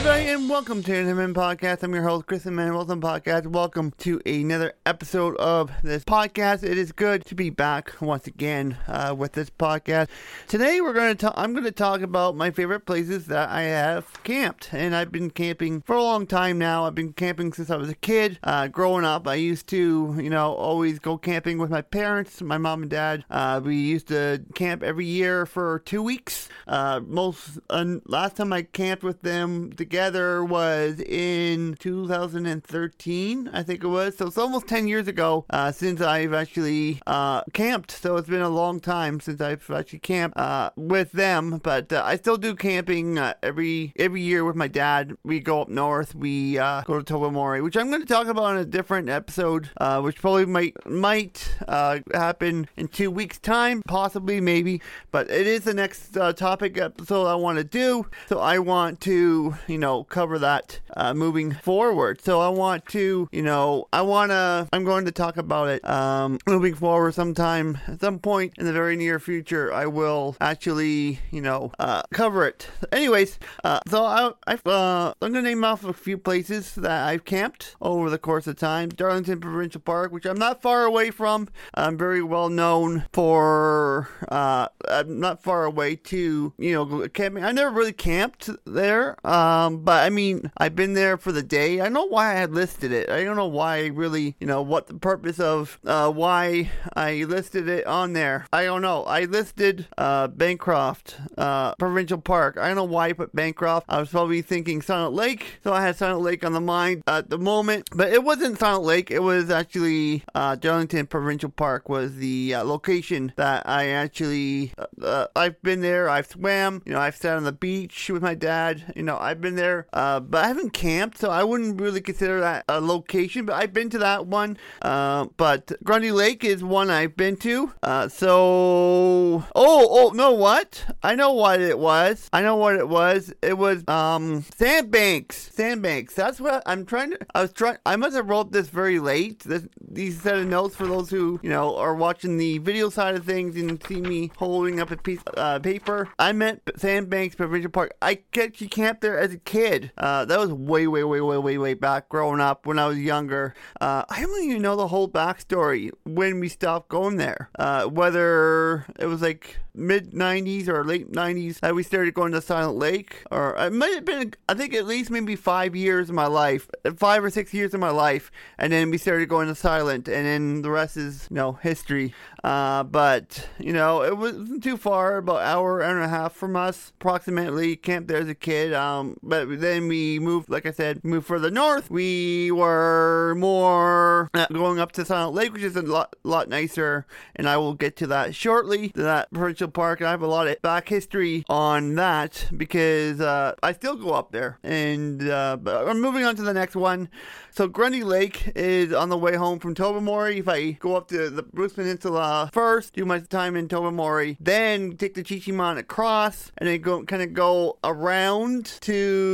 Everybody, and welcome to the Man Podcast. I'm your host, Chris and Man Wilson Podcast. Welcome to another episode of this podcast. It is good to be back once again uh, with this podcast. Today, we're going to talk. I'm going to talk about my favorite places that I have camped, and I've been camping for a long time now. I've been camping since I was a kid. Uh, growing up, I used to, you know, always go camping with my parents, my mom and dad. Uh, we used to camp every year for two weeks. Uh, most uh, last time I camped with them together was in 2013, I think it was. So it's almost 10 years ago uh, since I've actually uh, camped. So it's been a long time since I've actually camped uh, with them. But uh, I still do camping uh, every every year with my dad. We go up north. We uh, go to Tobermory, which I'm going to talk about in a different episode, which probably might might happen in two weeks' time, possibly, maybe. But it is the next topic episode I want to do. So I want to, you know, cover that uh, moving forward. So I want to, you know, I want to, I'm going to talk about it um, moving forward sometime, at some point in the very near future. I will actually, you know, uh, cover it. Anyways, uh, so I, I, uh, I'm going to name off a few places that I've camped over the course of time. Darlington Provincial Park, which I'm not far away from. I'm very well known for, uh, I'm not far away to, you know, camping. I never really camped there. Um, but I mean, I've been there for the day. I know why I had listed it. I don't know why really, you know, what the purpose of, uh, why I listed it on there. I don't know. I listed, uh, Bancroft, uh, Provincial Park. I don't know why I put Bancroft. I was probably thinking Silent Lake. So I had Silent Lake on the mind at the moment, but it wasn't Silent Lake. It was actually, uh, Darlington Provincial Park was the uh, location that I actually, uh, uh, I've been there. I've swam, you know, I've sat on the beach with my dad. You know, I've been there, uh, but I haven't camped, so I wouldn't really consider that a location. But I've been to that one. Uh, but Grundy Lake is one I've been to. Uh, so, oh, oh, no, what? I know what it was. I know what it was. It was um sandbanks. Sandbanks. That's what I'm trying to. I was trying. I must have wrote this very late. This, these set of notes for those who you know are watching the video side of things and see me holding up a piece of uh, paper. I meant Sandbanks Provincial Park. I actually camped there as a kid. Uh, that was way, way, way, way, way, way back growing up when I was younger. Uh, I don't even know the whole backstory when we stopped going there. Uh, whether it was like mid 90s or late 90s that we started going to Silent Lake, or it might have been, I think, at least maybe five years of my life, five or six years of my life, and then we started going to Silent, and then the rest is, you know, history. Uh, but, you know, it wasn't too far, about hour, hour and a half from us, approximately. Camped there as a kid. Um, but then we moved, like I said, moved further north. We were more uh, going up to Silent Lake, which is a lot, lot nicer, and I will get to that shortly. That provincial park, and I have a lot of back history on that because uh, I still go up there. And uh, I'm moving on to the next one. So Grundy Lake is on the way home from Tobermory. If I go up to the Bruce Peninsula first, do my time in Tobermory, then take the Chi-Cheemaun across, and then go kind of go around to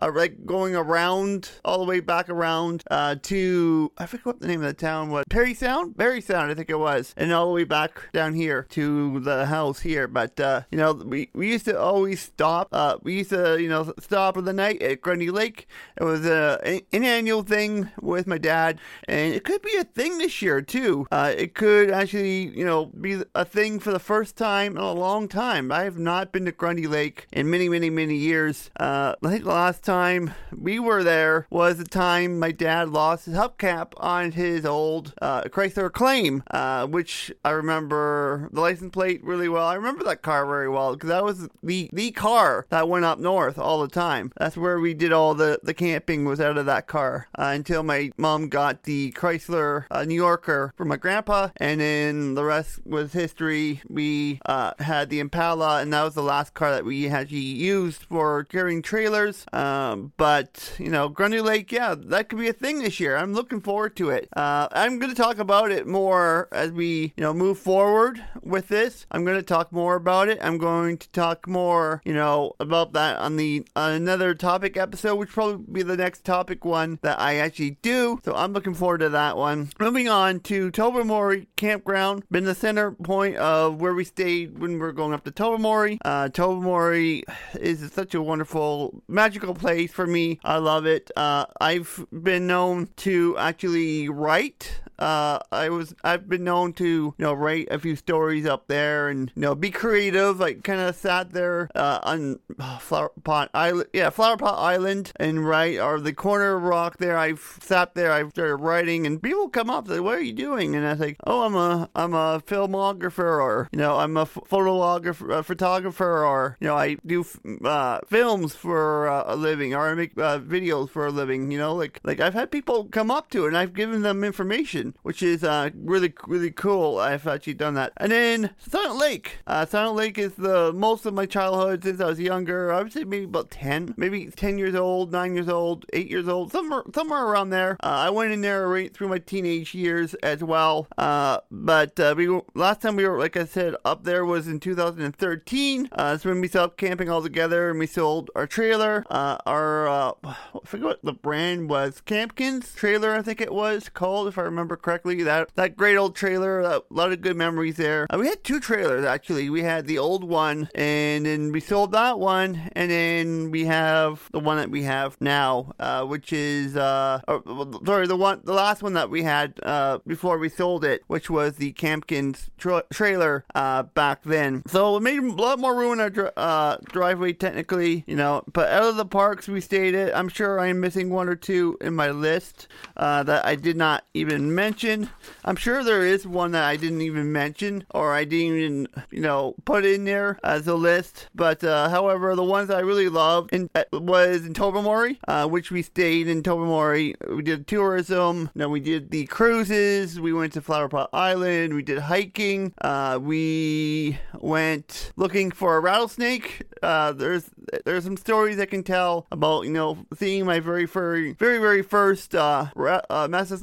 uh, like going around all the way back around uh, to I forget what the name of the town was. Parry Sound, Parry Sound, I think it was, and all the way back down here to the house here. But uh, you know, we we used to always stop. Uh, we used to you know stop for the night at Grundy Lake. It was a an annual thing with my dad, and it could be a thing this year too. Uh, it could actually, you know, be a thing for the first time in a long time. I have not been to Grundy Lake in many, many, many years. Uh, think the last time we were there was the time my dad lost his hubcap on his old uh, Chrysler Acclaim, uh, which I remember the license plate really well. I remember that car very well because that was the the car that went up north all the time. That's where we did all the the camping was out of that car. Uh, until my mom got the Chrysler uh, New Yorker for my grandpa, and then the rest was history. We uh, had the Impala, and that was the last car that we actually used for carrying trailers Um, but you know, Grundy Lake, yeah, that could be a thing this year. I'm looking forward to it. Uh, I'm going to talk about it more as we you know move forward with this. I'm going to talk more about it. I'm going to talk more, you know, about that on the another topic episode, which probably be the next topic one that I actually do. So I'm looking forward to that one. Moving on to Tobermory Campground, been the center point of where we stayed when we are going up to Tobermory. Uh, Tobermory is such a wonderful, magical place for me. I love it. Uh, I've been known to actually write uh, I was I've been known to you know write a few stories up there and you know be creative. Like kind of sat there uh, on uh, Flower Pot Island, yeah, Flower Pot Island, and right or the corner rock there. I sat there, I started writing, and people come up say, "What are you doing?" And I like, "Oh, I'm a I'm a filmographer, or you know, I'm a photographer, a photographer, or you know, I do uh, films for uh, a living, or I make uh, videos for a living. You know, like like I've had people come up to it, and I've given them information, which is uh, really really cool. I've actually done that. And then Silent Lake. Uh, Silent Lake is the most of my childhood since I was younger. I would say maybe about ten, maybe ten years old, nine years old, eight years old, somewhere somewhere around there. Uh, I went in there right through my teenage years as well. Uh, but uh, we last time we were, like I said, up there was in 2013. Uh, that's when we stopped camping all together and we sold our trailer. Uh, our I forget what the brand was, Campkins trailer, I think it was called, if I remember correctly. That that great old trailer, a lot of good memories there. Uh, we had two trailers actually. We had the old one, and then we sold that one, and then we have the one that we have now, uh, which is uh, or, sorry, the one, the last one that we had uh, before we sold it, which was the Campkins tra- trailer uh, back then. So it made a lot more room in our dri- uh, driveway, technically, you know. But out of the parks we stayed at, I'm sure I'm missing one or two in my list uh, that I did not even mention. I'm sure there is one that I didn't even mention or I didn't even, you know, put in there as a list. But uh, however, the ones I really loved in, uh, was in Tobermory, uh, which we stayed in Tobermory. We did tourism. Then we did the cruises. We went to Flower Pot Island. We did hiking. Uh, we went looking for a rattlesnake. Uh, there's there's some stories I can tell about you know seeing my very very very very first uh, ra-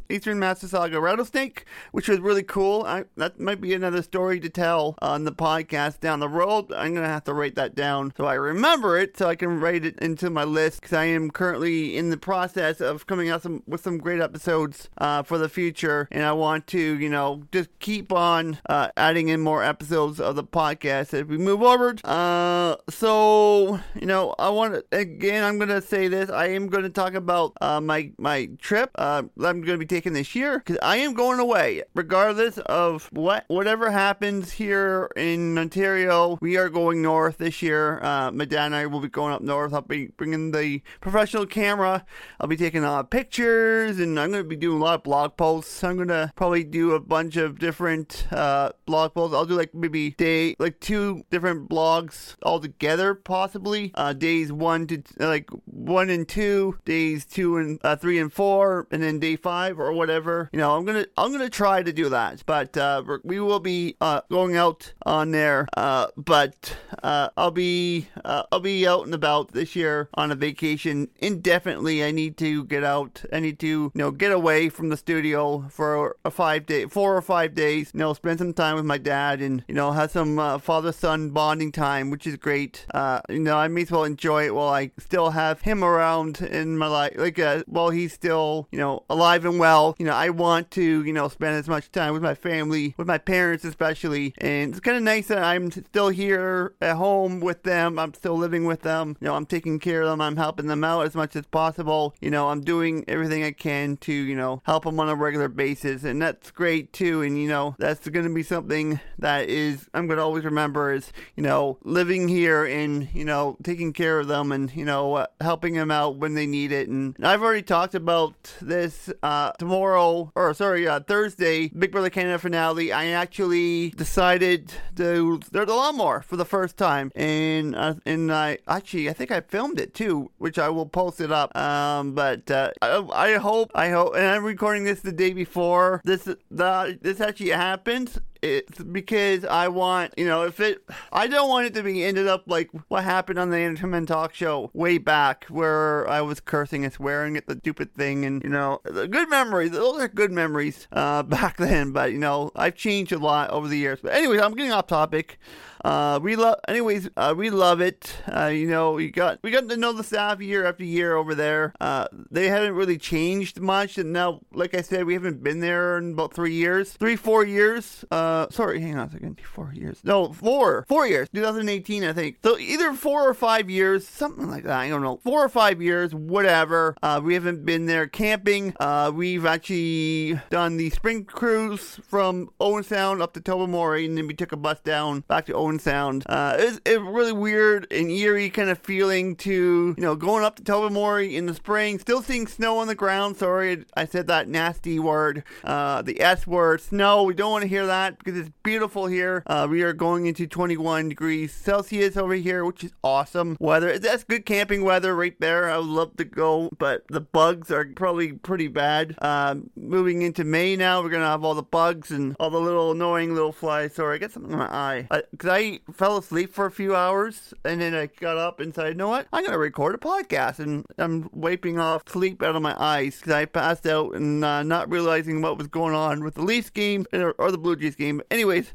Eastern Massasauga rattlesnake, which was really cool. I, that might be another story to tell on the podcast down the road. I'm gonna have to write that down so I remember it so I can write it into my list because I am currently in the process of coming out some with some great episodes uh, for the future, and I want to you know just keep on uh, adding in more episodes of the podcast as we move forward. Uh, so you know I want to again I'm gonna say this I am gonna talk about uh, my my trip uh, I'm gonna be taking this year because I am going away regardless of what whatever happens here in Ontario. We are going north this year. Uh, dad and I will be going up north. I'll be bringing the professional camera. I'll be taking a lot of pictures and I'm gonna be doing a lot of blog posts. I'm gonna probably do a bunch of different uh, blog posts. I'll do like maybe day like two different blogs all together possibly. Uh, days one to like one and two, days two and uh, three and four, and then day five or whatever. You know, I'm gonna I'm gonna try to do that, but uh, we will be uh, going out on there. Uh, but uh, I'll be uh, I'll be out and about this year on a vacation indefinitely. I need to get out. I need to you know get away from the studio for a five day, four or five days. You know, spend some time with my dad and you know have some uh, father son bonding time, which is great. You know, I may as well enjoy it while I still have him around in my life, like while he's still you know alive and well. You know, I want to you know spend as much time with my family, with my parents especially, and it's kind of nice that I'm still here at home with them. I'm still living with them. You know, I'm taking care of them. I'm helping them out as much as possible. You know, I'm doing everything I can to you know help them on a regular basis, and that's great too. And you know, that's going to be something that is I'm going to always remember is you know living here and you know taking care of them and you know uh, helping them out when they need it. And I've already talked about this uh, tomorrow or sorry uh, Thursday Big Brother Canada finale. I actually decided to start the lawnmower for the first time, and uh, and I actually I think I filmed it too, which I will post it up. Um, but uh, I, I hope I hope, and I'm recording this the day before this that this actually happens It's because I want, you know, if it, I don't want it to be ended up like what happened on the Entertainment Talk Show way back where I was cursing and swearing at the stupid thing, and you know, good memories. Those are good memories uh, back then, but you know, I've changed a lot over the years. But anyways, I'm getting off topic. Uh, we love, anyways, uh, we love it. Uh, you know, we got we got to know the staff year after year over there. Uh, they haven't really changed much, and now, like I said, we haven't been there in about three years, three four years. Uh, sorry, hang on a second, four years. No, four, four years. 2018, I think. So either four or five years, something like that. I don't know, four or five years, whatever. Uh, we haven't been there camping. Uh, we've actually done the spring cruise from Owen Sound up to Tobermory, and then we took a bus down back to Owen Sound. Uh, it's really weird and eerie kind of feeling to, you know, going up to Tobermory in the spring, still seeing snow on the ground. Sorry, I said that nasty word, uh, the S word, snow. We don't want to hear that because it's beautiful here. Uh, we are going into 21 degrees Celsius over here, which is awesome weather. That's good camping weather right there. I would love to go, but the bugs are probably pretty bad. Um, moving into May now, we're gonna have all the bugs and all the little annoying little flies. Sorry, I got something in my eye because I fell asleep for a few hours and then I got up and said, you know what? I'm gonna record a podcast and I'm wiping off sleep out of my eyes because I passed out and uh, not realizing what was going on with the Leafs game or, or the Blue Jays game. Anyways.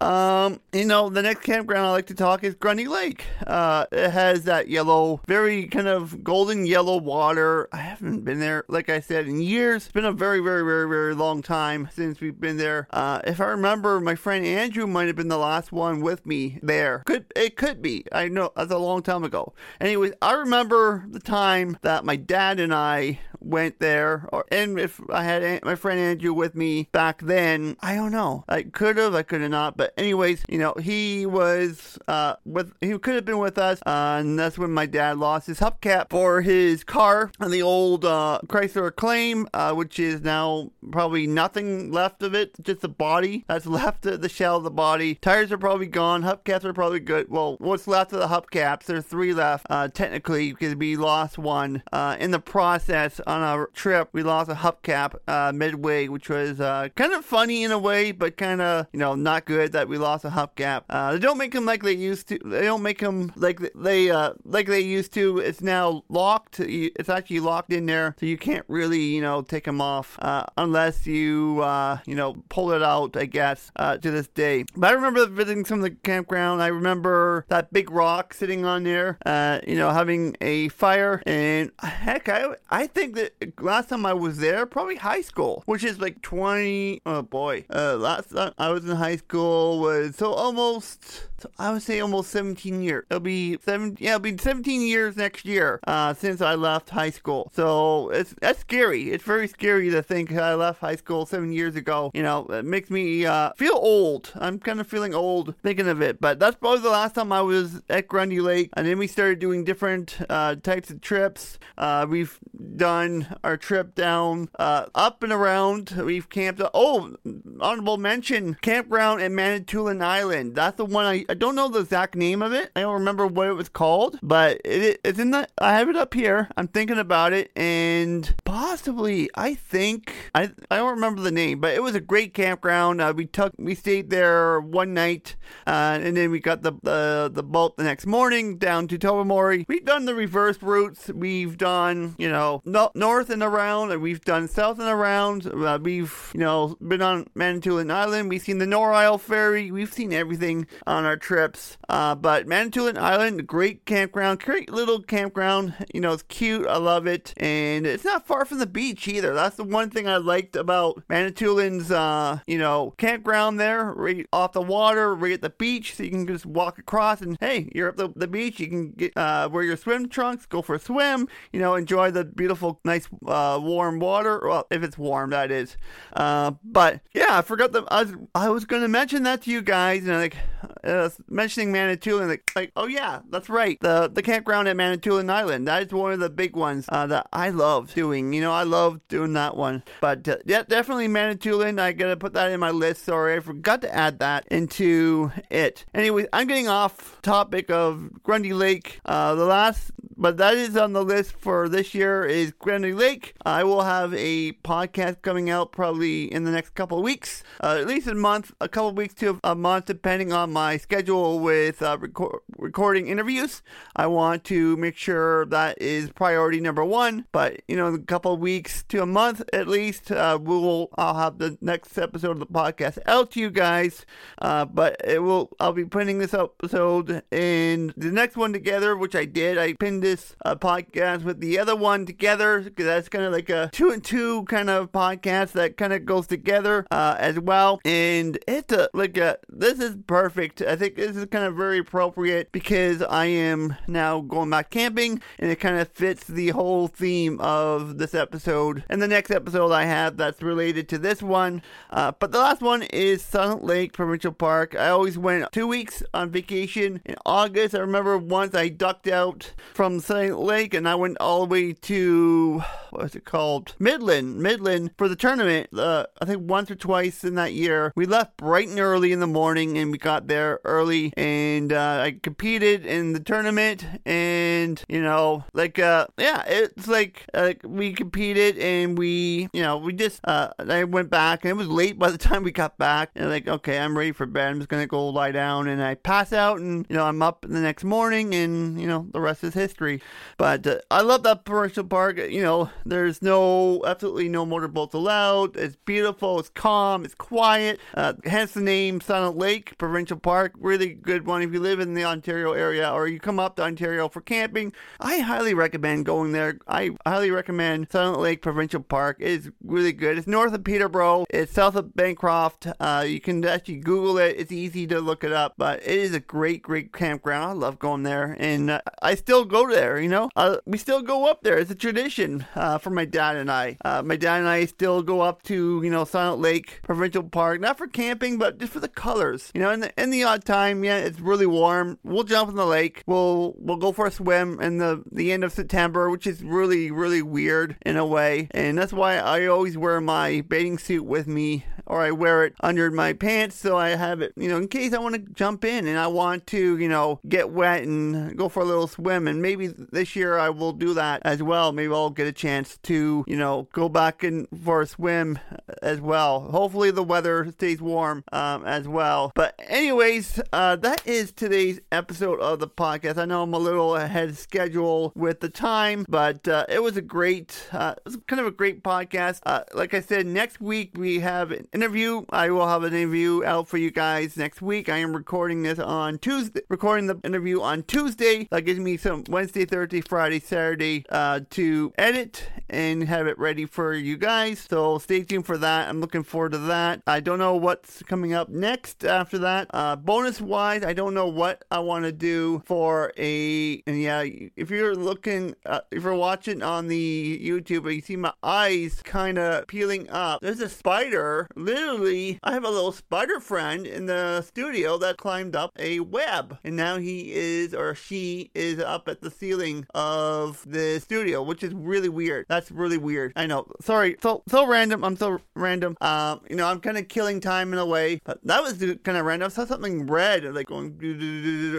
Um, you know, the next campground I like to talk is Grundy Lake. Uh, it has that yellow, very kind of golden yellow water. I haven't been there, like I said, in years. It's been a very, very, very, very long time since we've been there. Uh, if I remember, my friend Andrew might have been the last one with me there. Could it could be? I know that's a long time ago. Anyways, I remember the time that my dad and I went there, or and if I had my friend Andrew with me back then, I don't know. I could have, I could have not. But anyways, you know, he was uh with he could have been with us, uh, and that's when my dad lost his hubcap for his car and the old uh, Chrysler Acclaim, uh, which is now probably nothing left of it, just the body that's left of the shell of the body. Tires are probably gone. Hubcaps are probably good. Well, what's left of the hubcaps? There's three left, uh, technically, because we lost one uh, in the process on our trip. We lost a hubcap uh, midway, which was uh, kind of funny in a way, but kind of you know not good that we lost a hubcap. Uh, they don't make them like they used to. They don't make them like they uh, like they used to. It's now locked. It's actually locked in there, so you can't really you know take them off uh, unless you uh, you know pull it out. I guess uh, to this day. But I remember visiting some of the campground. I remember that big rock sitting on there. Uh, you know, having a fire, and heck, I I think that last time I was there, probably high school, which is like twenty. Oh boy, uh, last time I was in high school was so almost I would say almost 17 years. It'll be seven. Yeah, it'll be 17 years next year uh, since I left high school. So it's that's scary. It's very scary to think I left high school seven years ago. You know, it makes me uh, feel old. I'm kind of feeling old thinking of it. But that's probably the last time I was at Grundy Lake, and then we started doing different uh, types of trips. Uh, we've done our trip down, uh, up and around. We've camped. Oh, honorable mention: campground at Manitoulin Island. That's the one I. I don't know the exact name of it. I don't remember what it was called, but it, it's in the. I have it up here. I'm thinking about it, and possibly I think I I don't remember the name, but it was a great campground. Uh, we took we stayed there one night, uh, and then we got the the the boat the next morning down to Tobermory. We've done the reverse routes. We've done you know no, north and around, and we've done south and around. Uh, we've you know been on Manitoulin Island. We've seen the Norisle ferry. We've seen everything on our trips. Uh, but Manitoulin Island, great campground, great little campground. You know, it's cute. I love it, and it's not far from the beach either. That's the one thing I liked about Manitoulin's, uh, you know, campground there, right off the water, right at the beach, so you can just walk across and hey, you're up the, the beach. You can get uh, wear your swim trunks, go for a swim. You know, enjoy the beautiful, nice, uh, warm water. Well, if it's warm, that is. Uh, but yeah, I forgot that I was I was to mention that to you guys, and like uh, mentioning Manitoulin, like, like, oh yeah, that's right, the the campground at Manitoulin Island. That is one of the big ones uh, that I love doing. You know, I love doing that one. But uh, yeah, definitely Manitoulin. I gotta put that in my list. Sorry, I forgot to add that into it. Anyway, I'm getting off topic of Grundy Lake. Uh, the last but that is on the list for this year is Grundy Lake. I will have a podcast coming out probably in the next couple of weeks, uh, at least a month, a couple of weeks to a month, depending on my schedule with uh, record, recording interviews. I want to make sure that is priority number one. But you know, a couple weeks to a month at least, uh, we will. I'll have the next episode of the podcast out to you guys. Uh, but it will. I'll be putting this episode in the next one together, which I did. I pinned this uh, podcast with the other one together because that's kind of like a two and two kind of podcast that kind of goes together uh, as well. And it's a like a this is perfect. I think this is kind of very appropriate because I am now going back camping, and it kind of fits the whole theme of this episode. And the next episode I have that's related to this one. Uh, but the last one is Silent Lake Provincial Park. I always went two weeks on vacation in August. I remember once I ducked out from Silent Lake and I went all the way to what's it called? Midland, Midland for the tournament. Uh, I think once or twice in that year. We left bright and early in the morning and we got there early and uh, I competed in the tournament and you know like uh yeah it's like uh, we competed and we you know we just uh I went back and it was late by the time we got back. And like okay I'm ready for bed. I'm just gonna go lie down and I pass out and you know I'm up the next morning and you know the rest is history. But uh, I love that provincial park. You know there's no absolutely no motorboats allowed. It's beautiful. It's calm. It's quiet. Uh, hence the name Silent Lake Provincial Park. Really good one if you live in the Ontario area or you come up to Ontario for camping I highly recommend going there. I highly recommend Silent Lake Provincial Park. It is really good. It's north of Peterborough. It's south of Bancroft. Uh, you can actually Google it. It's easy to look it up but it is a great great campground. I love going there and uh, I still go there you know? Uh, we still go up there. It's a tradition uh, for my dad and I. Uh, my dad and I still go up to you know Silent Lake Provincial Park not for camping but just for the colors you know? In the, in the odd time yeah it's really warm. We'll jump in the lake we'll we'll go for a swim in the the end of September which is really really weird in a way and that's why I always wear my bathing suit with me or I wear it under my pants so I have it, you know, in case I want to jump in and I want to, you know, get wet and go for a little swim. And maybe this year I will do that as well. Maybe I'll get a chance to, you know, go back and for a swim as well. Hopefully the weather stays warm um, as well. But anyways, uh, that is today's episode of the podcast. I know I'm a little ahead schedule with the time, but uh, it was a great, uh, it was kind of a great podcast. Uh, like I said, next week we have an interview. I will have an interview out for you guys next week. I am recording this on Tuesday, recording the interview on Tuesday. That gives me some Wednesday, Thursday, Friday, Saturday uh, to edit and have it ready for you guys. So stay tuned for that. I'm looking forward to that. I don't know what's coming up next after that. Uh, bonus wise, I don't know what I want to do for a. And yeah, if you're looking, uh, if you're watching on the YouTube, you see my eyes kind of peeling up. There's a spider. Literally, I have a little spider friend in the studio that climbed up a web, and now he is or she is up at the ceiling of the studio, which is really weird. That's really weird. I know. Sorry, so so random. I'm so random. Um, you know, I'm kind of killing time in a way, but that was kind of random. I saw something red, like going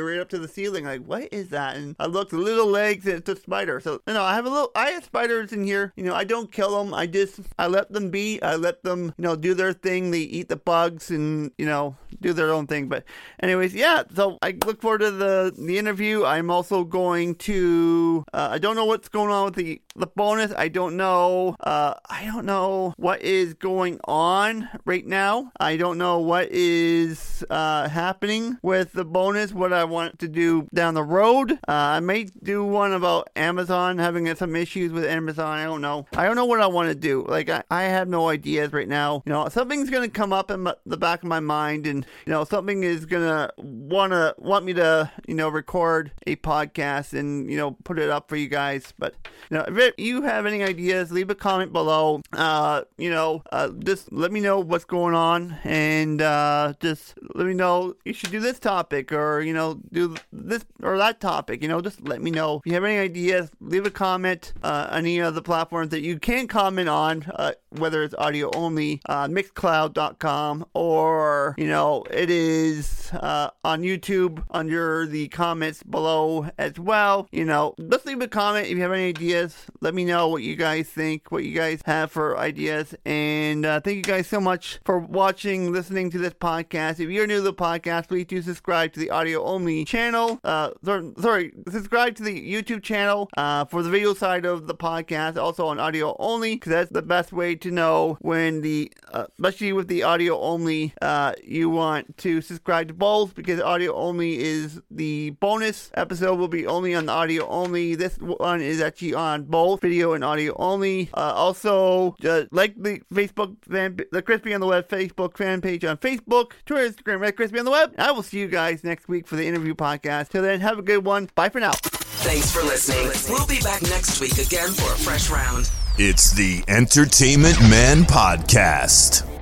right up to the ceiling. Like, what is that? And I looked, little legs, and it's a spider. So you know, I have a little. I have spiders in here. You know, I don't kill them. I just I let them be. I let them, you know, do their thing. They eat the bugs and you know do their own thing. But anyways, yeah. So I look forward to the the interview. I'm also going to. Uh, I don't know what's going on with the the bonus. I don't know. Uh, I don't know what is going on right now. I don't know what is uh, happening with the bonus. What I want to do down the road. Uh, I may do one about Amazon having some issues with Amazon. I don't know. I don't know what I want to do. Like I, I have no ideas right now. You know, something's gonna come up in the back of my mind, and you know, something is gonna wanna want me to you know record a podcast and you know put it up for you guys. But you know, if you have any ideas, leave a comment below. Uh, you know, uh, just let me know what's going on, and uh, just let me know you should do this topic or you know do this or that topic. You know, just let me know if you have any ideas. Leave a comment uh, on any of the platforms that you can comment on, uh, whether it's audio only, uh, Mixcloud mixcloud.com or, you know, it is uh, on YouTube under the comments below as well. You know, let's leave a comment if you have any ideas. Let me know what you guys think, what you guys have for ideas. And uh, thank you guys so much for watching, listening to this podcast. If you're new to the podcast, please do subscribe to the audio only channel. Uh, sorry, subscribe to the YouTube channel uh, for the video side of the podcast, also on audio only, because that's the best way to know when the, uh, especially with the audio only, uh, you want to subscribe to both because audio only is the bonus episode will be only on the audio only. This one is actually on both video and audio only. Uh, also, like the Facebook fan, the Crispy on the Web Facebook fan page on Facebook, Twitter, Instagram, at Crispy on the Web. I will see you guys next week for the interview podcast. Till then, have a good one. Bye for now. Thanks for listening. We'll be back next week again for a fresh round. It's the Entertainment Man Podcast.